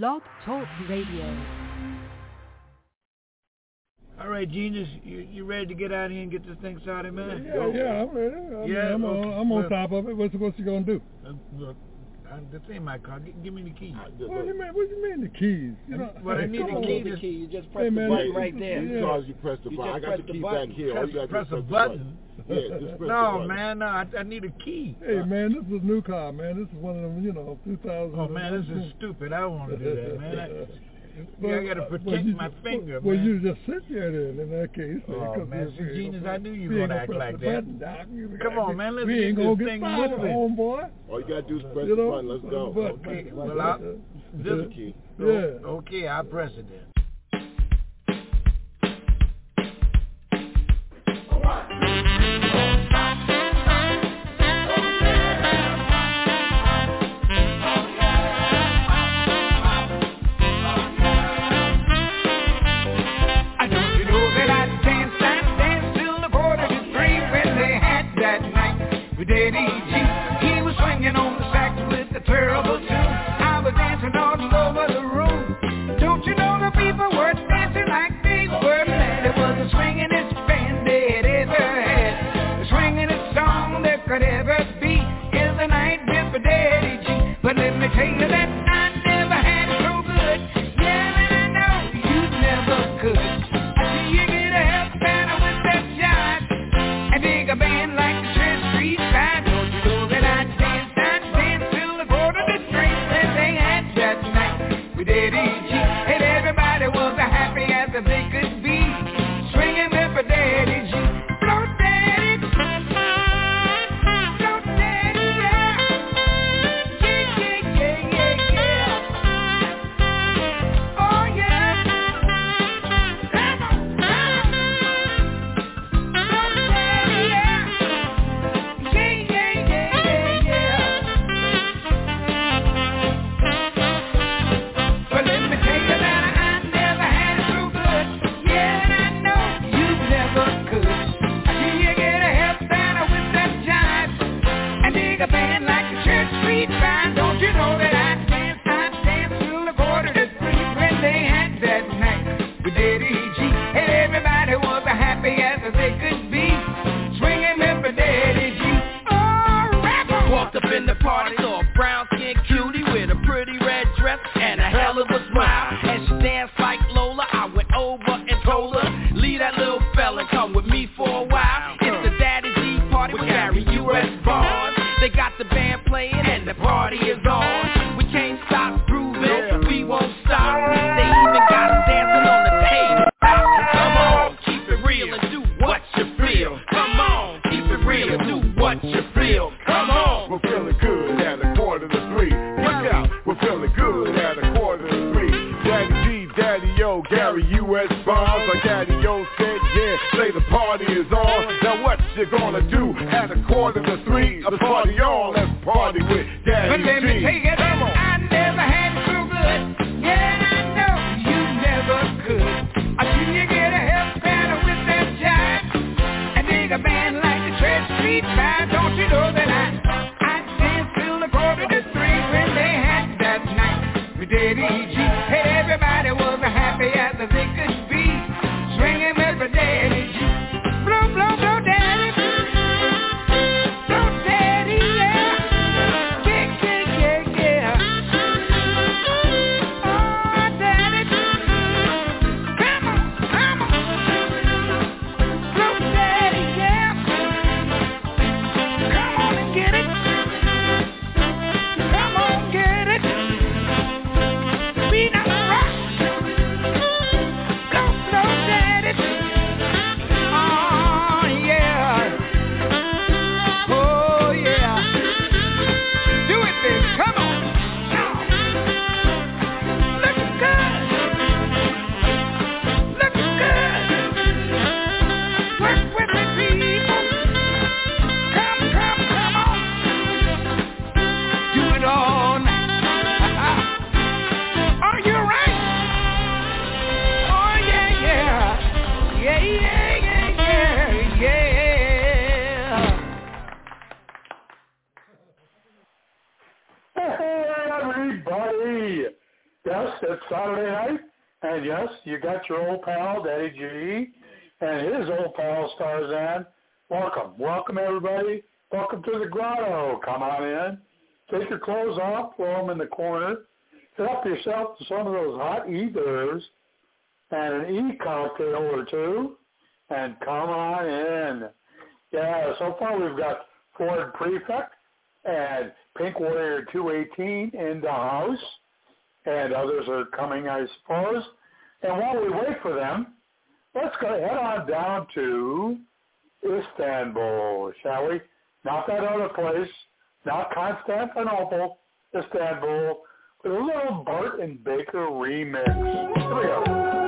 Blog Talk Radio. All right, Genius, you, you ready to get out here and get this thing started, man? Yeah, Go. yeah, I'm ready. I yeah, I'm, on, I'm on top of it. What's, what's you gonna do? Uh, look, look this ain't my car. Give, give me the keys. What, do you mean? What do you mean the keys? You know, what I mean the key, the key. You just press hey, man, the button right there. Yeah. You press the button. I got the key back here. Press, press, press the button. button yeah, no, man, no, I, I need a key. Hey, uh, man, this is a new car, man. This is one of them, you know, 2000. Oh, man, this is stupid. I don't want to do that, man. I, yeah, I got to uh, protect my finger, well, man. Well, you just sit there then, in that case. Oh, man, see, genius, I knew you were going to act like that. Button, Come on, man, let's get this thing moving. homeboy. All you got to do is press you know, the button. Let's go. But, okay, well, I, this key. Yeah. Okay, I press it then. Thank you. But the band playing the grotto. Come on in. Take your clothes off, throw them in the corner. Help yourself to some of those hot ethers and an e-cocktail or two, and come on in. Yeah, so far we've got Ford Prefect and Pink Warrior 218 in the house, and others are coming, I suppose. And while we wait for them, let's go head on down to Istanbul, shall we? Not that other place, not Constantinople, Istanbul, with a little Bart and Baker remix. Here we go.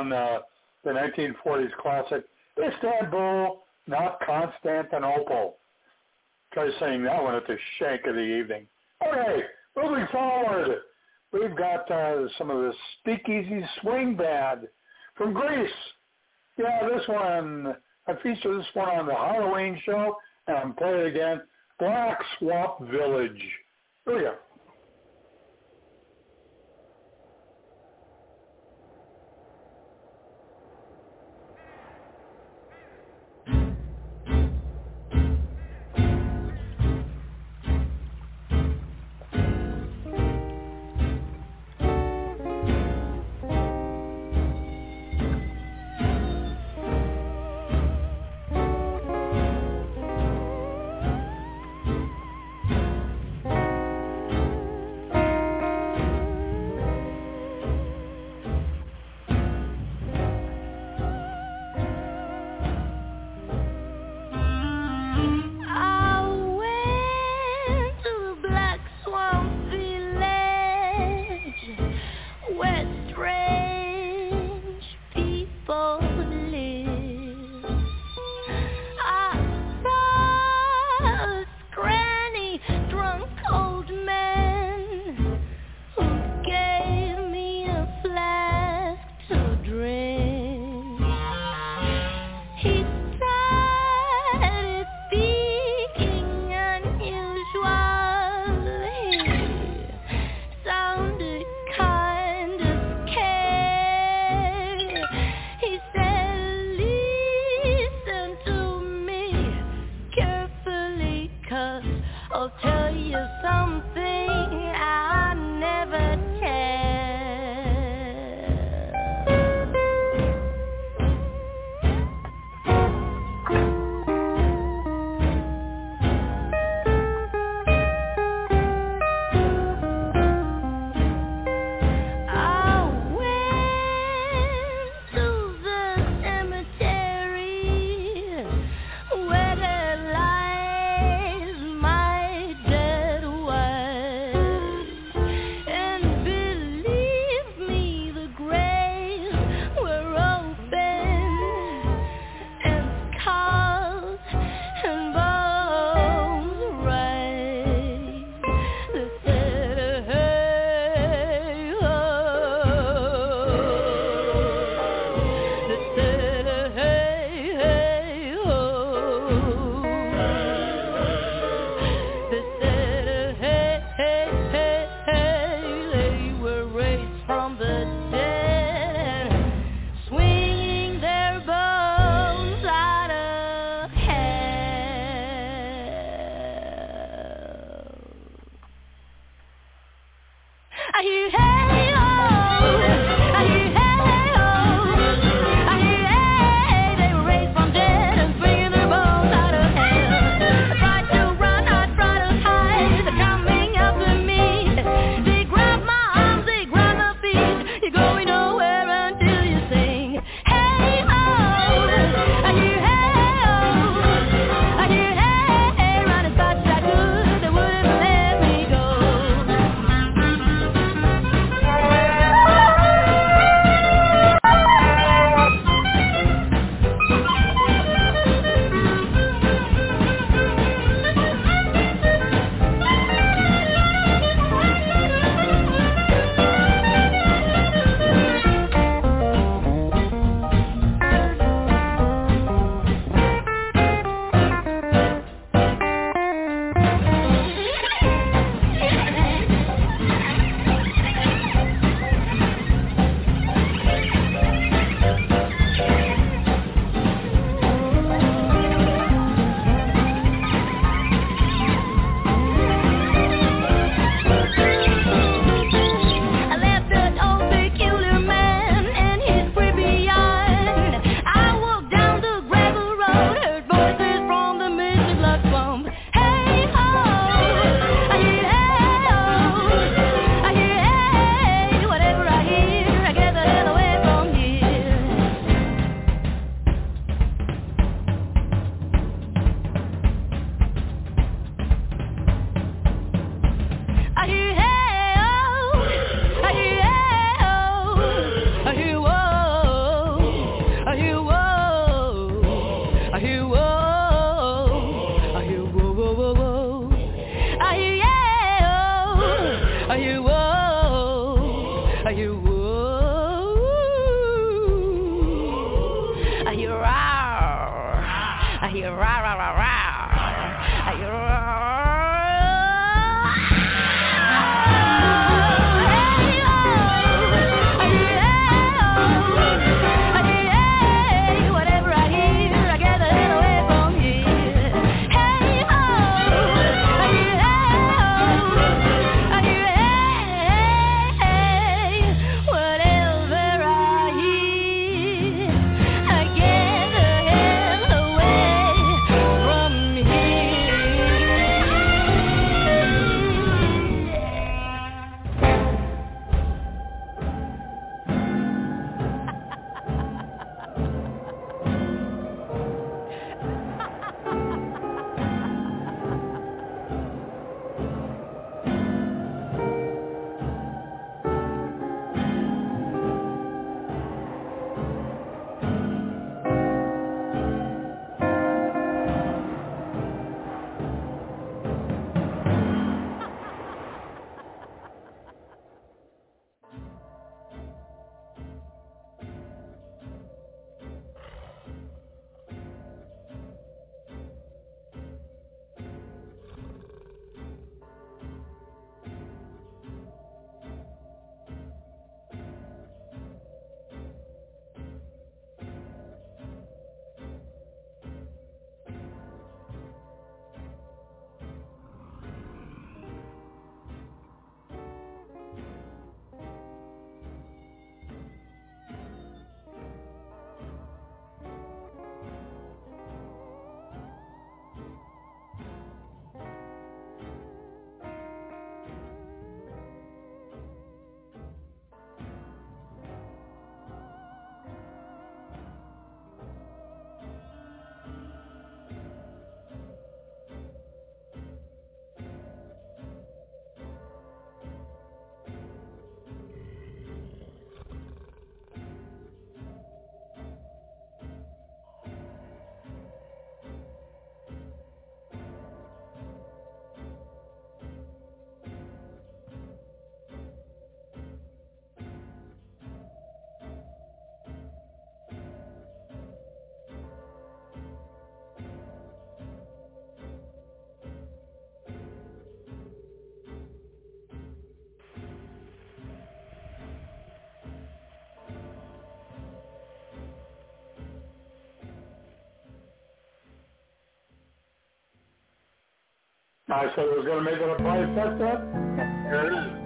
On uh, the 1940s classic Istanbul, not Constantinople. Try saying that one at the shank of the evening. Okay, moving forward, we've got uh, some of the Speakeasy Swing Band from Greece. Yeah, this one, I featured this one on the Halloween show, and I'm playing it again. Black Swamp Village. Here we go. I said I was going to make it a trifecta. Here it is.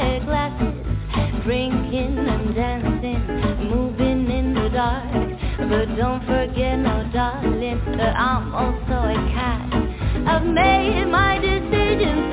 higher glasses, drinking and dancing, moving in the dark. But don't forget, no darling, that I'm also a cat. I've made my decision.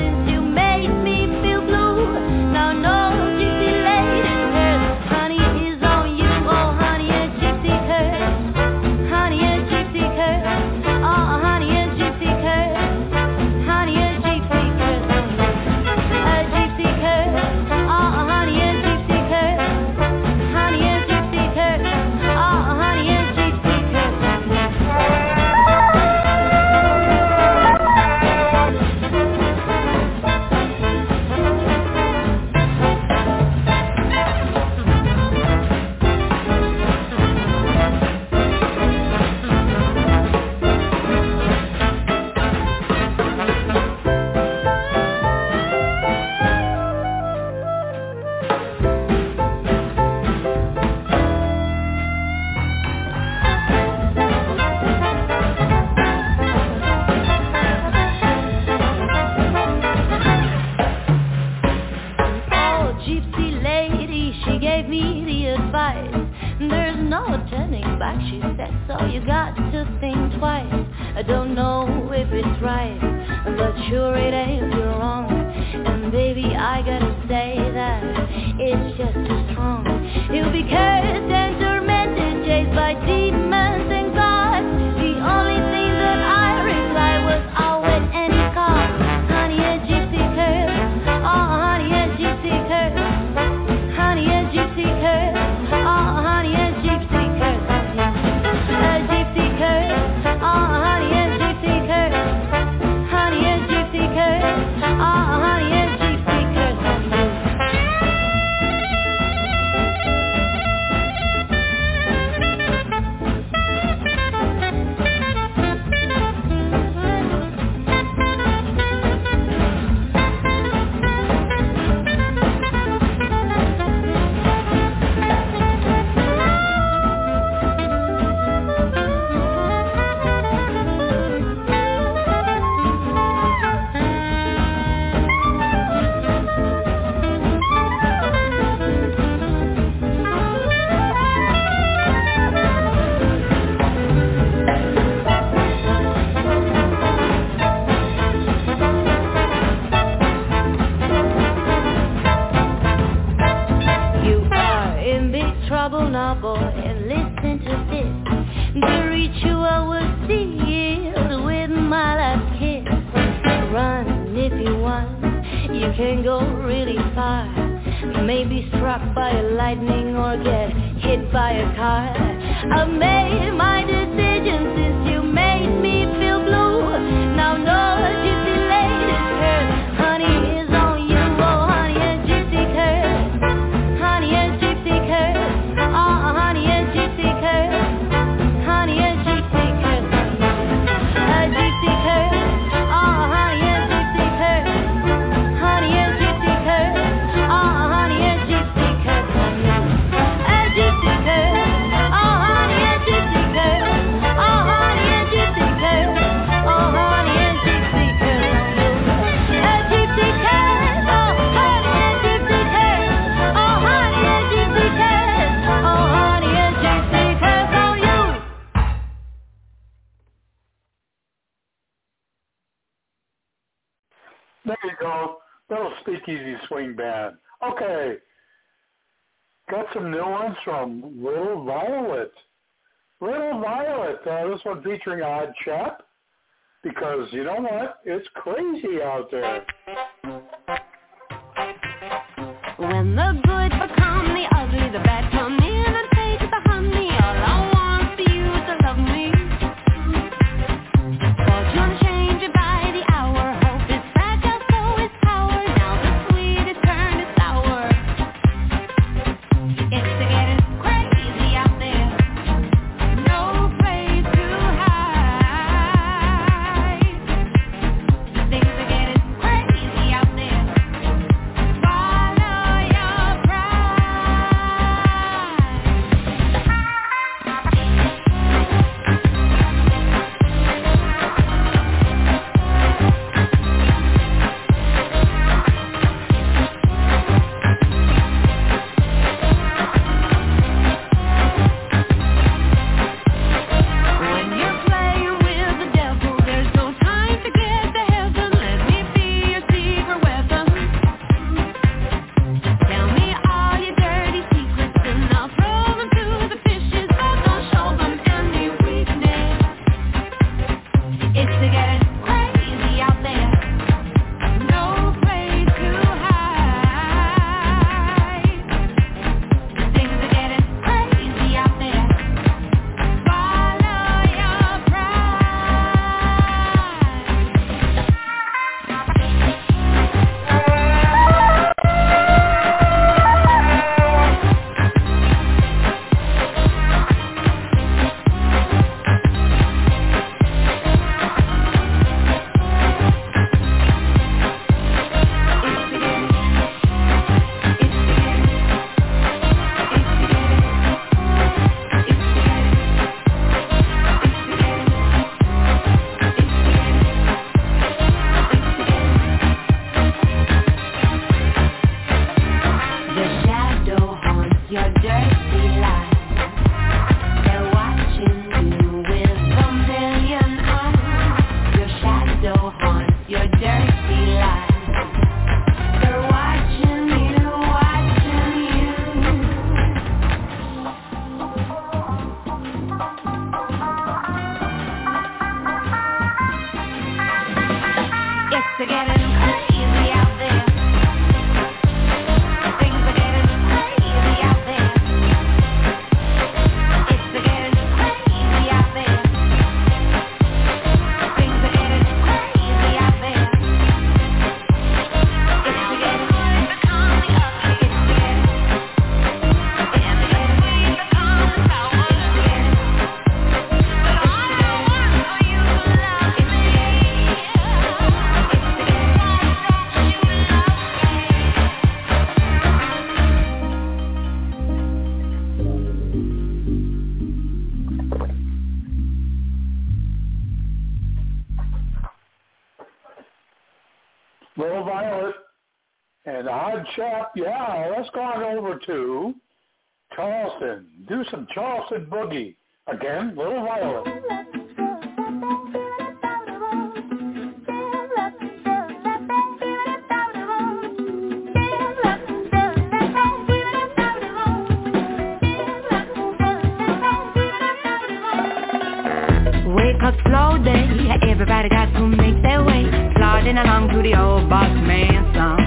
may be struck by a lightning or get hit by a car. I made my Okay. Got some new ones from Little Violet. Little Violet, uh, this one featuring Odd Chap, because you know what? It's crazy out there. Yeah, let's go on over to Charleston. Do some Charleston Boogie. Again, Little Violet. slow day. Everybody got to make their way, plodding along to the old boss man song.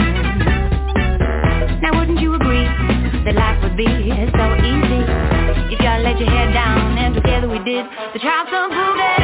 be. So easy. If y'all let your head down and together we did. The Charleston Boogie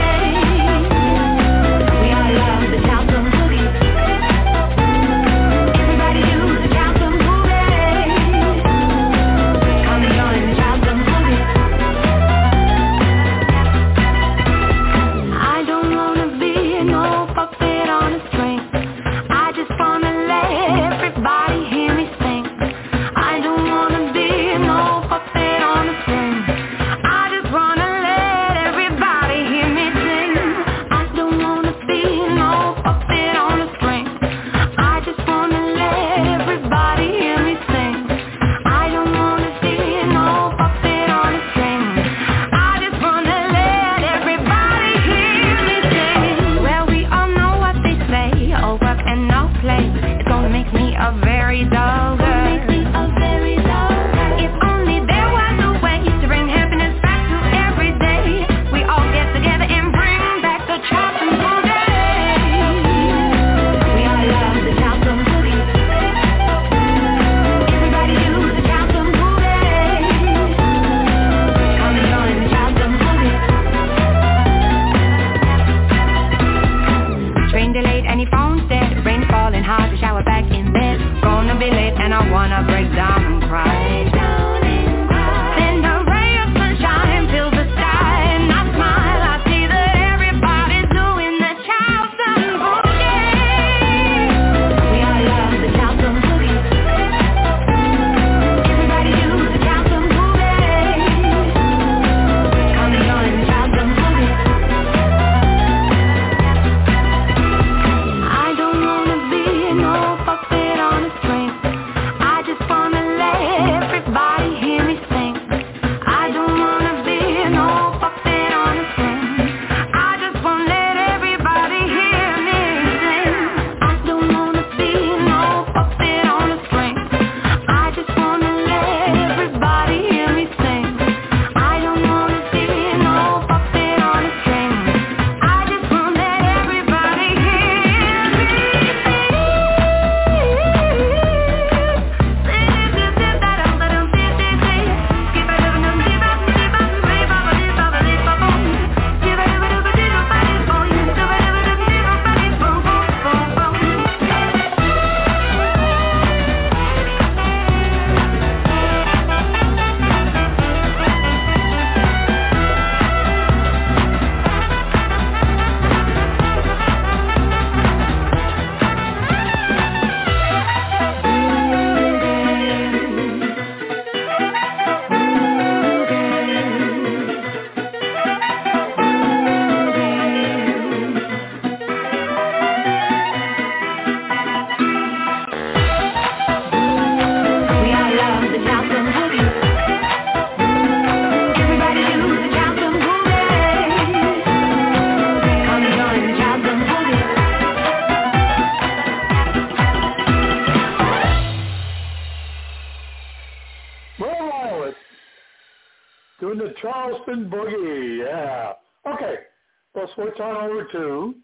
to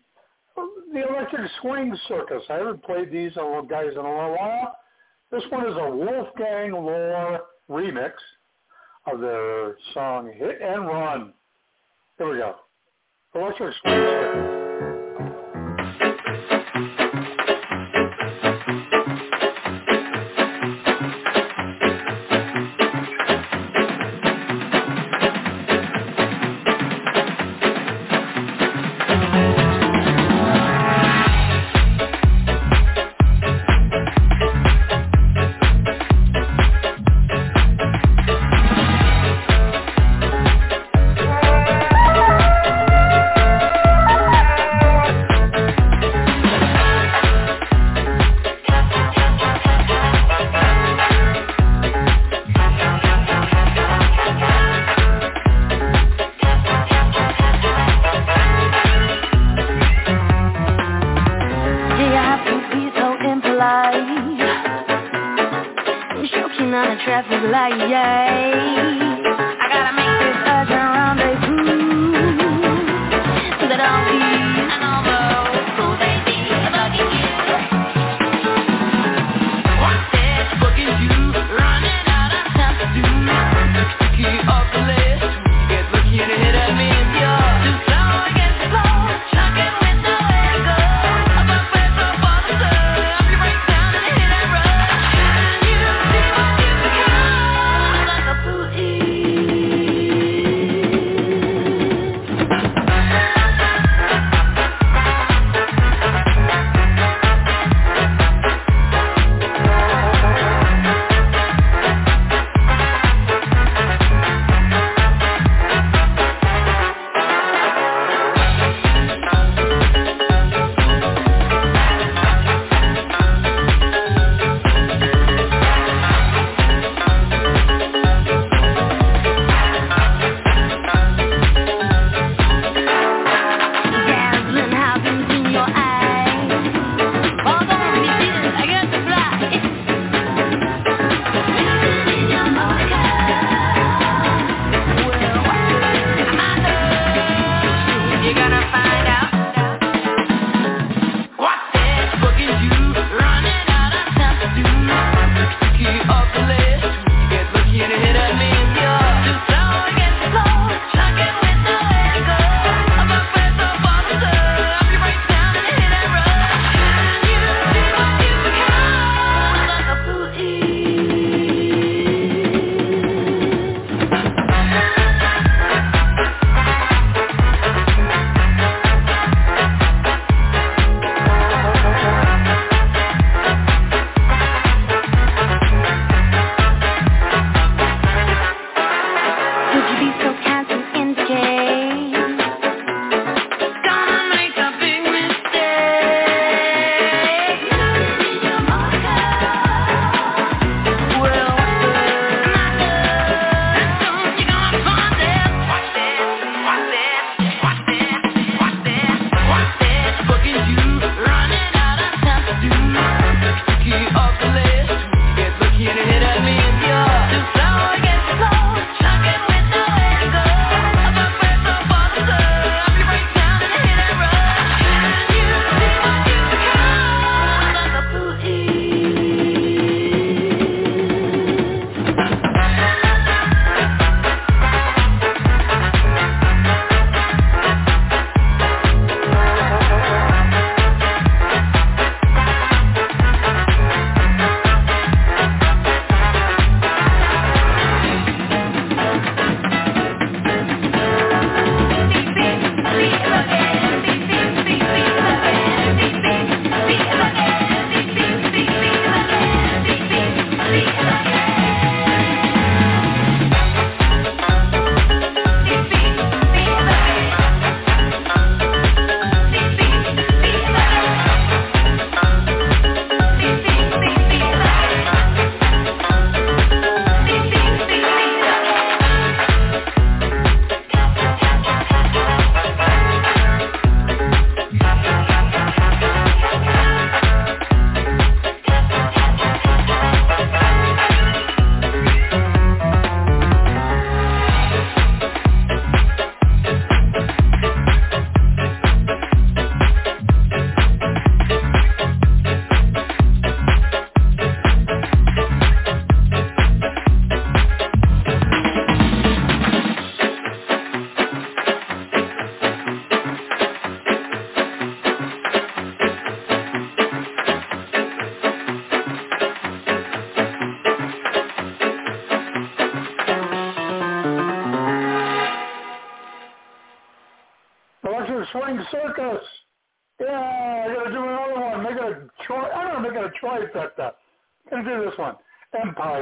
the Electric Swing Circus. I haven't played these guys in a little while. This one is a Wolfgang Lohr remix of their song Hit and Run. Here we go. Electric Swing Circus.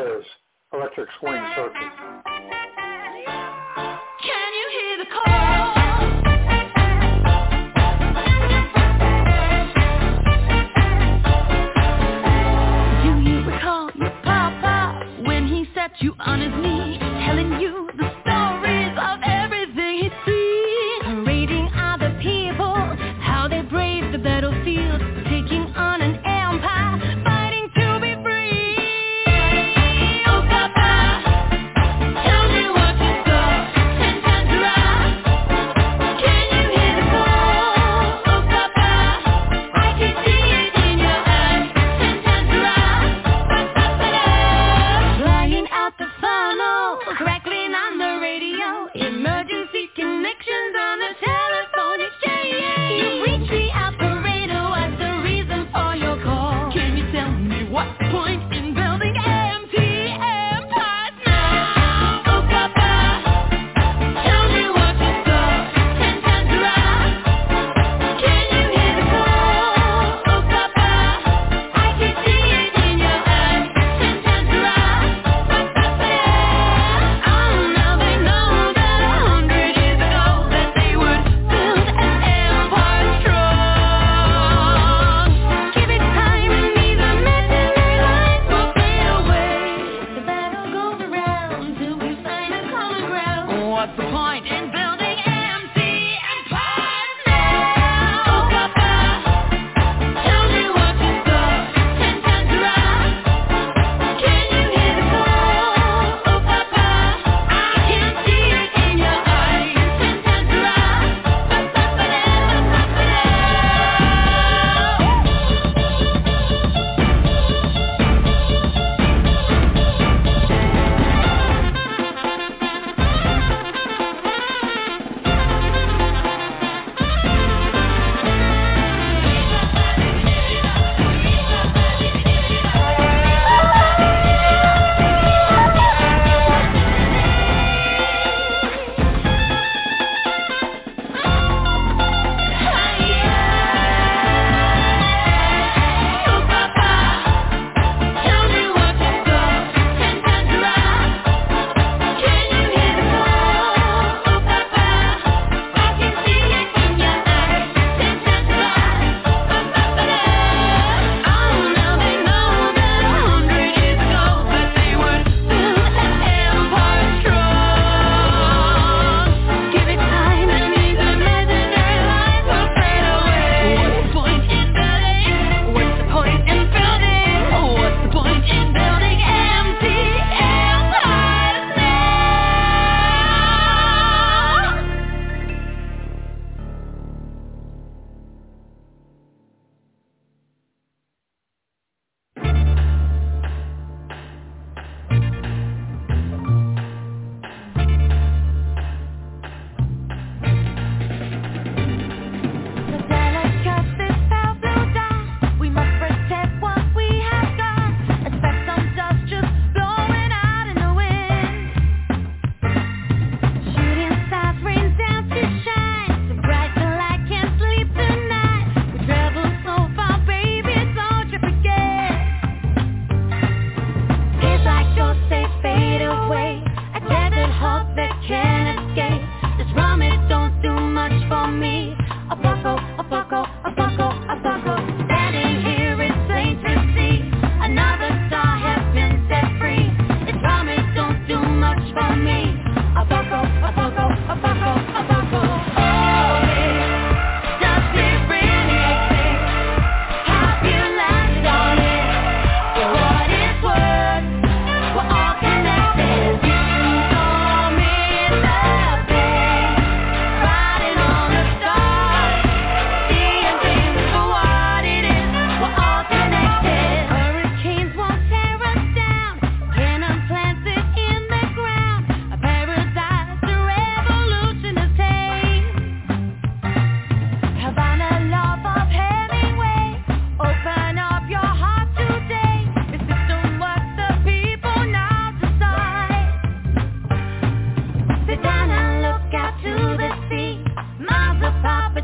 Empires. Electric Swing Circus.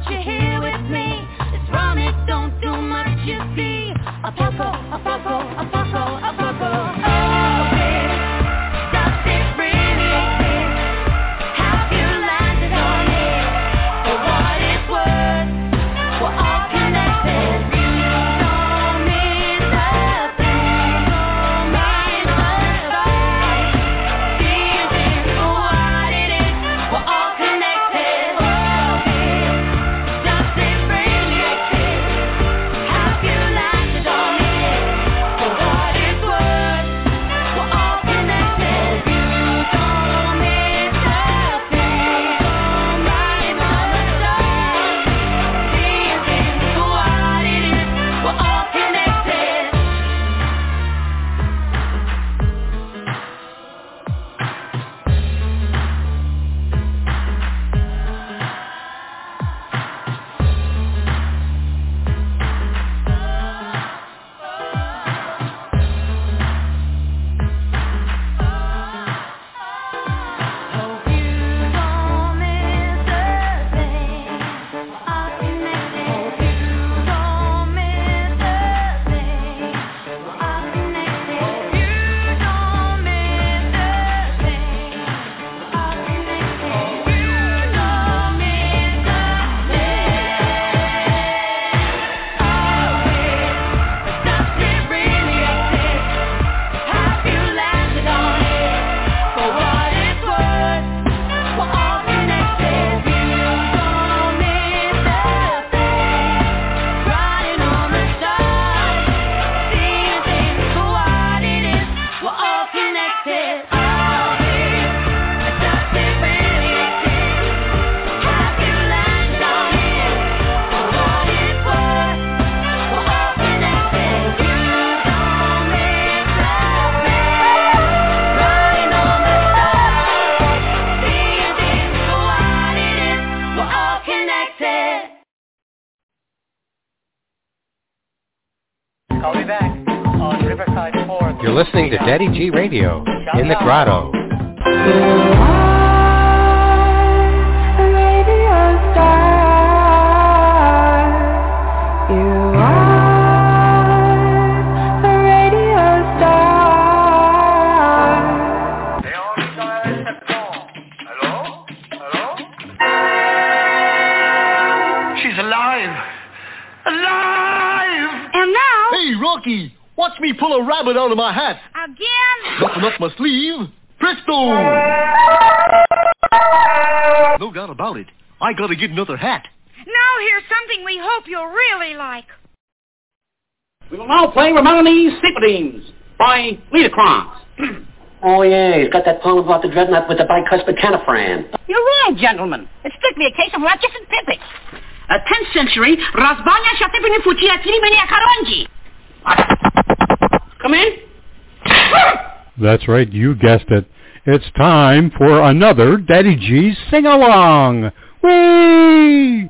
you're here with me. Don't do much, you see. A popo, a. Daddy G Radio in the Grotto. She's alive! Alive! And now? Hey, Rocky! Watch me pull a rabbit out of my hat. Again? Nothing up my sleeve. Presto! No doubt about it. I gotta get another hat. Now here's something we hope you'll really like. We will now play Romani's Sympathies by Lita Liederkranz. Oh, yeah, he's got that poem about the dreadnought with the bicuspid canifran. You're right, gentlemen. It's strictly a case of Ratchets and Pippets. A 10th century Razbanya Shatipini Fuchia Tilimenia Karonji. Come in. That's right, you guessed it. It's time for another Daddy G sing-along. Whee!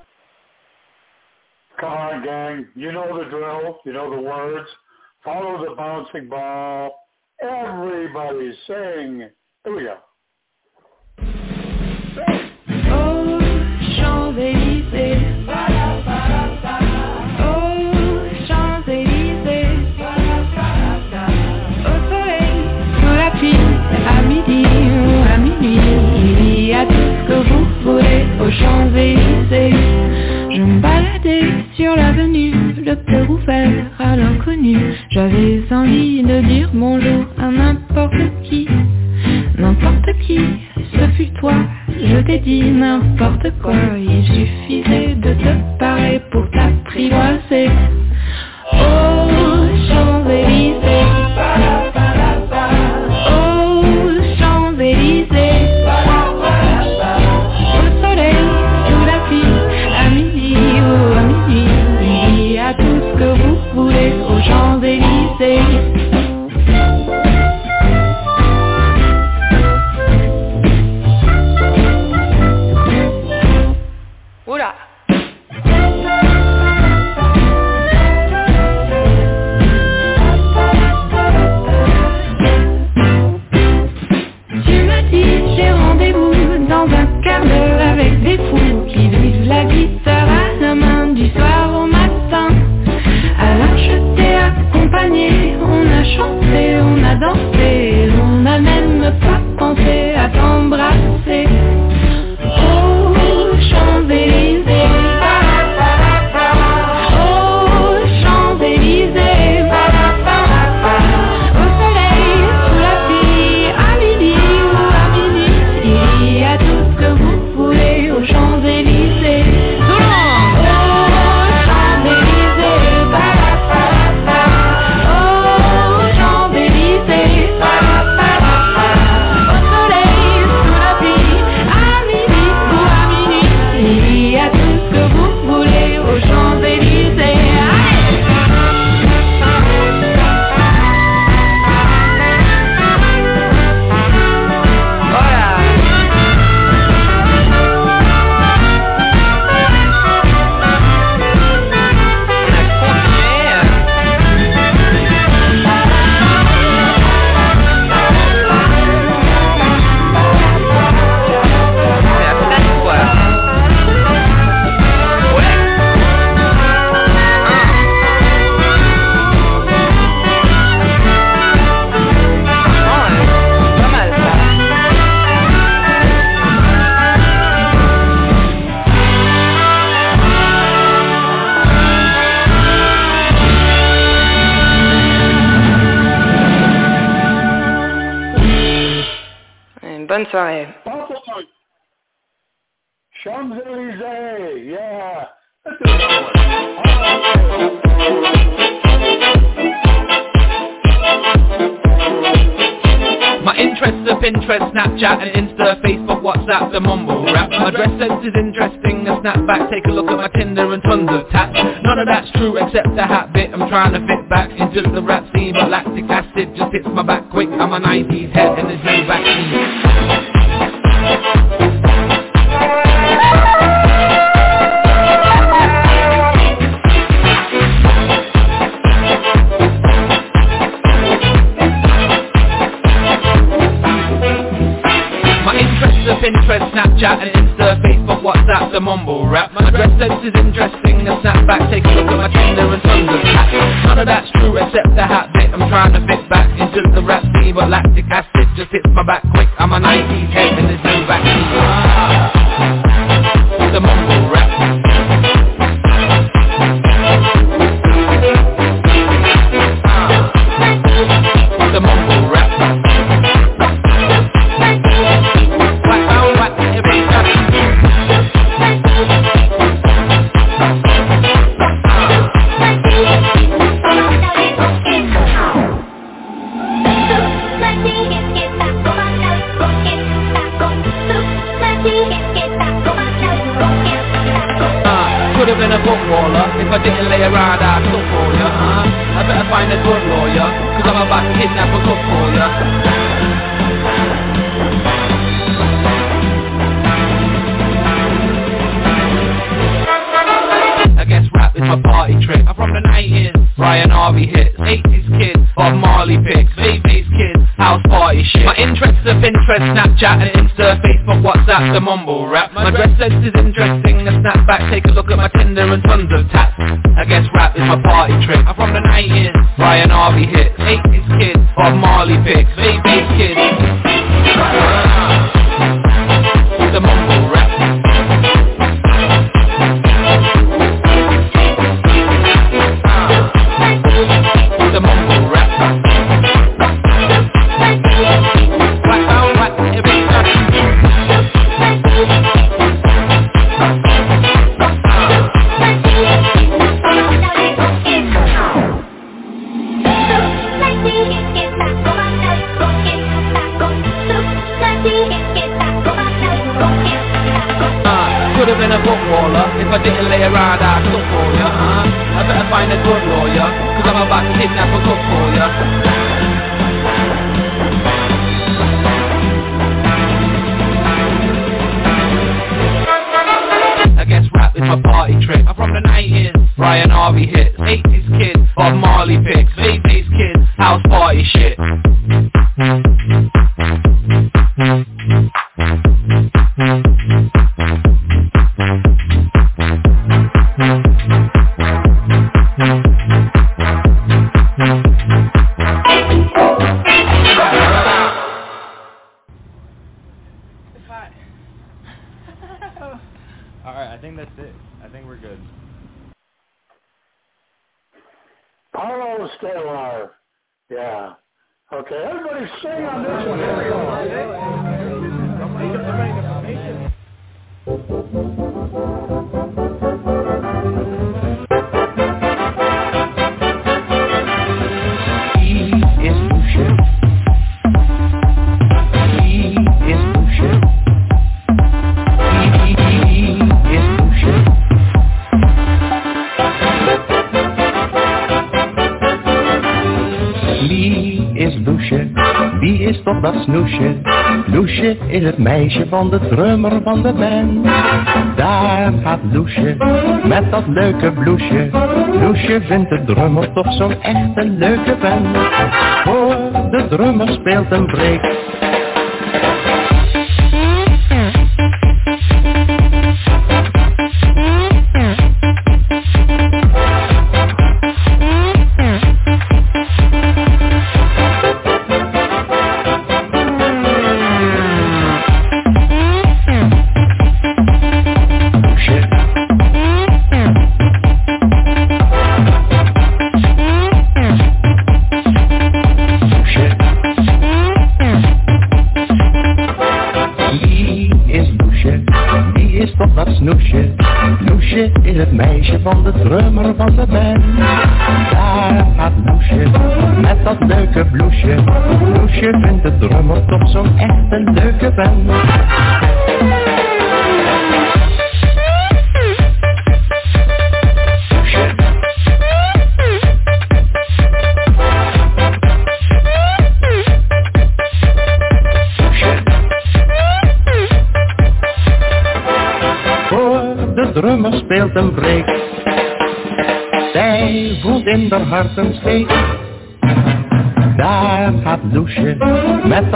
Come on, gang. You know the drill. You know the words. Follow the bouncing ball. Everybody sing. Here we go. Oh, Champs-Élysées. Voulez aux Champs-Élysées. Je me baladais sur l'avenue, le cœur ouvert à l'inconnu. J'avais envie de dire bonjour à n'importe qui. N'importe qui, ce fut toi, je t'ai dit n'importe quoi. Il suffisait de te parler pour t'apprivoiser. Oh, Champs-Élysées. On a dansé, on n'a même pas pensé Snapchat and Insta, Facebook, WhatsApp, the mumble rap. My dress sense is interesting, a snapback, take a look at my Tinder and tons of tats. None of that's true except the hat bit, I'm trying to fit back into the rap scene, but lactic acid just hits my back quick. I'm a 90s head and there's no vaccine. Snapchat and Insta, Facebook, WhatsApp, the mumble rap. My dress sense is interesting, a snapback, take a look at my Tinder and tons of tats. None of that's true except the hat bit, I'm trying to fit back into the rap scene, but lactic acid just hits my back quick. I'm a 90s head and there's no vaccine. Brian Harvey hits, 80s kids, Bob Marley picks, bass kids, house party shit. My interests of interest, Snapchat and Insta, Facebook, WhatsApp, the mumble rap. My dress sense is interesting, a snapback, take a look at my Tinder and tons of tats. I guess rap is my party trick. I'm from the 90s, Brian Harvey hits, 80s kids, Bob Marley picks, bass kids. Het meisje van de drummer van de band. Daar gaat Loesje met dat leuke bloesje. Loesje vindt de drummer toch zo'n echte leuke band. Voor de drummer speelt een break.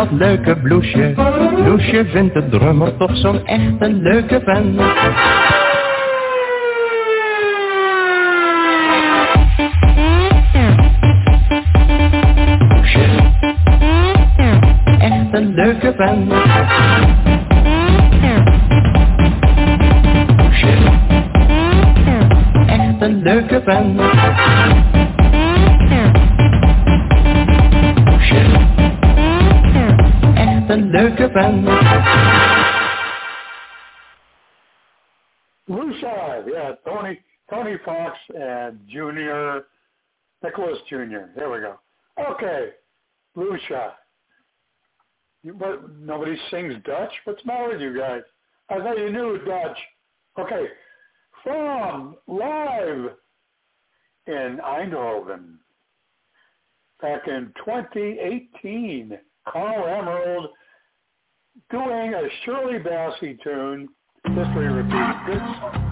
Dat leuke bloesje. Loesje vindt de drummer toch zo'n echte leuke vent. Jr. There we go. Okay, Lucia. You, what, nobody sings Dutch? What's matter with you guys? I thought you knew Dutch. Okay, from live in Eindhoven back in 2018, Caro Emerald doing a Shirley Bassey tune. History repeats. Good song.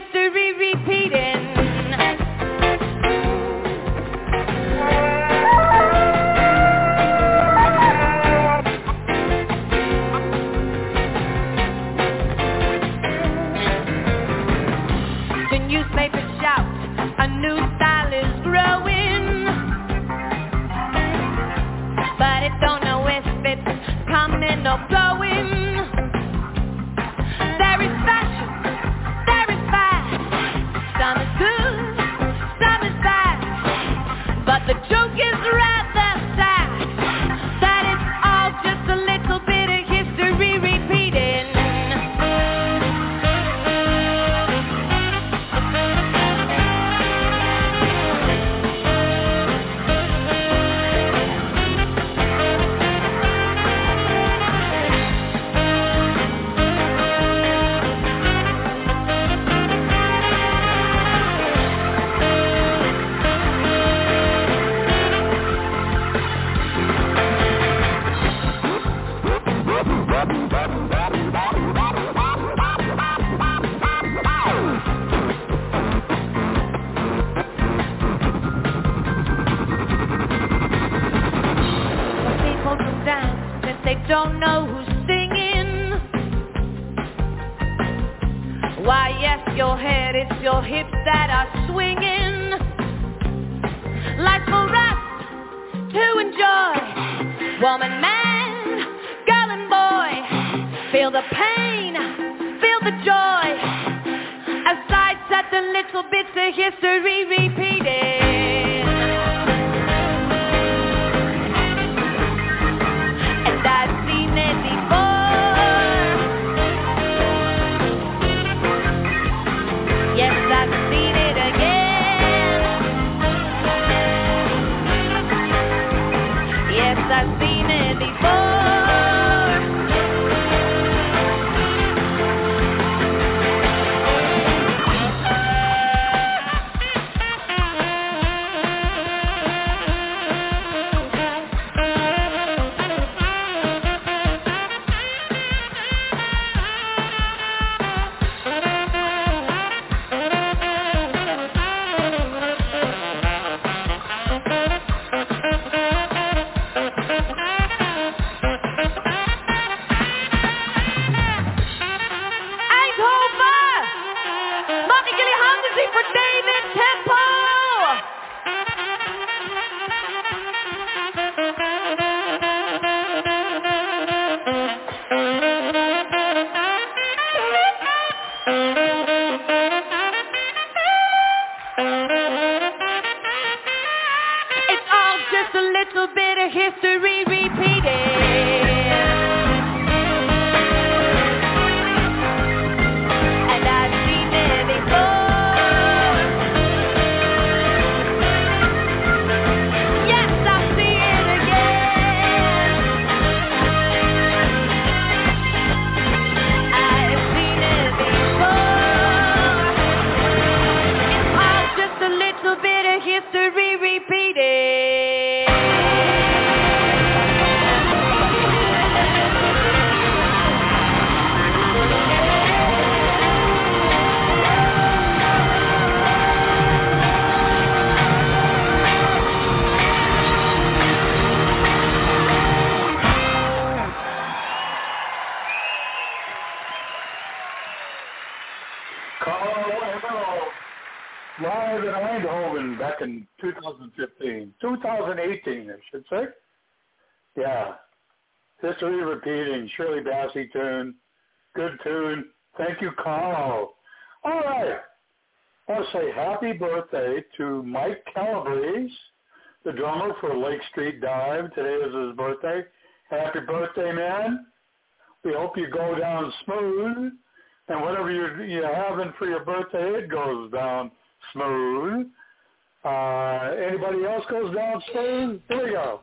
History Repeating, Shirley Bassey tune. Good tune. Thank you, Carl. All right. I want to say happy birthday to Mike Calabrese, the drummer for Lake Street Dive. Today is his birthday. Happy birthday, man. We hope you go down smooth. And whatever you're, you're having for your birthday, it goes down smooth. Uh, anybody else goes down smooth? Here we go.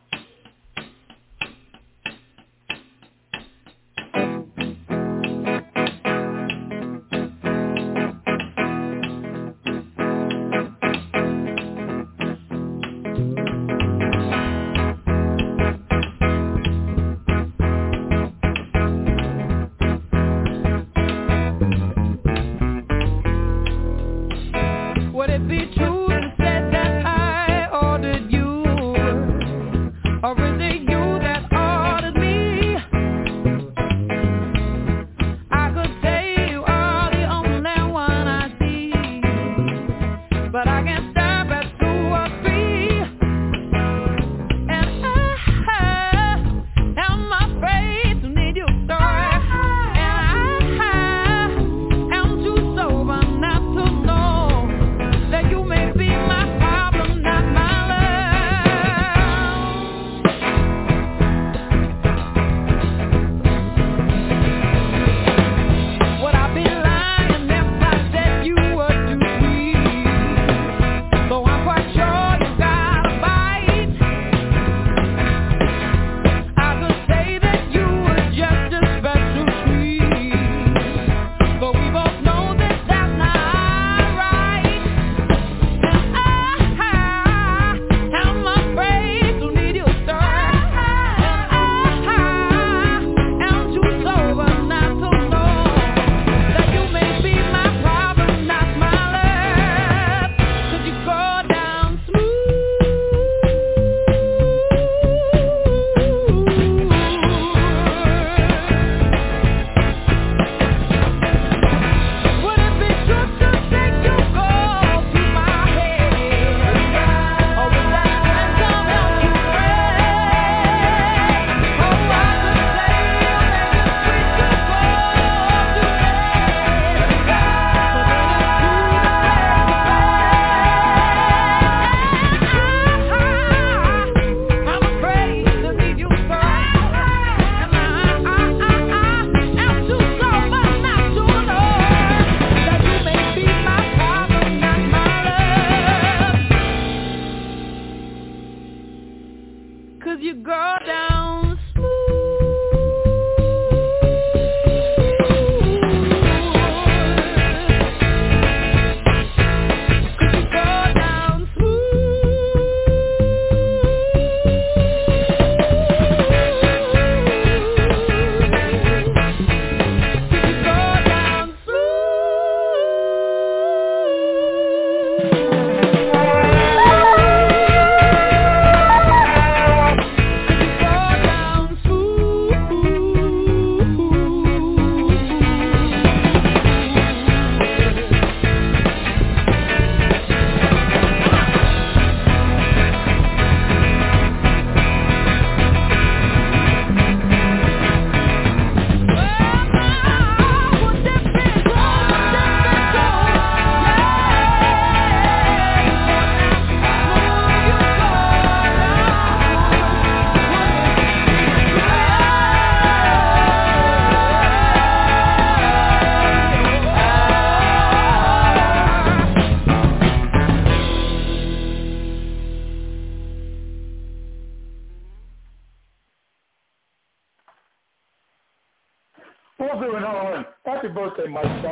Happy birthday, Mike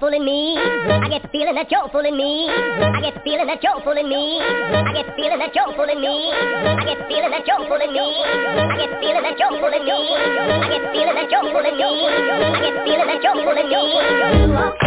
fooling me. I get the feeling that you're fooling me. I get the feeling that you're fooling me. I get the feeling that you're fooling me. I get the feeling that you're fooling me. I get the feeling that you're fooling me. I get the feeling that you're fooling me. I get the feeling that you're fooling me. You are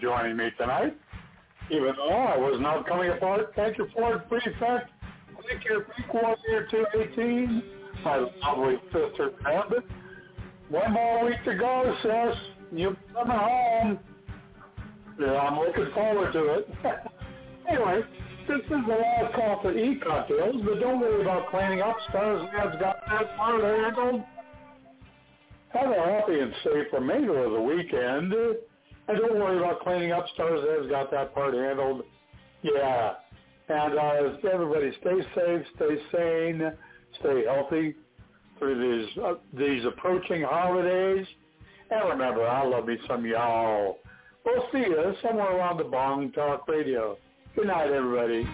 joining me tonight. Even though I was not coming apart, thank you, Ford Prefect. Thank you, Coordinator 218. My lovely sister, Bandit. One more week to go, sis. You're coming home. Yeah, I'm looking forward to it. anyway, this is the last call for e-cocktails, but don't worry about cleaning up. Starzan's got that part handled. Have a happy and safe remainder of the weekend. And don't worry about cleaning up. Stars has got that part handled. Yeah. And uh, everybody stay safe, stay sane, stay healthy through these, uh, these approaching holidays. And remember, I love me some y'all. We'll see you somewhere around the Bong Talk Radio. Good night, everybody.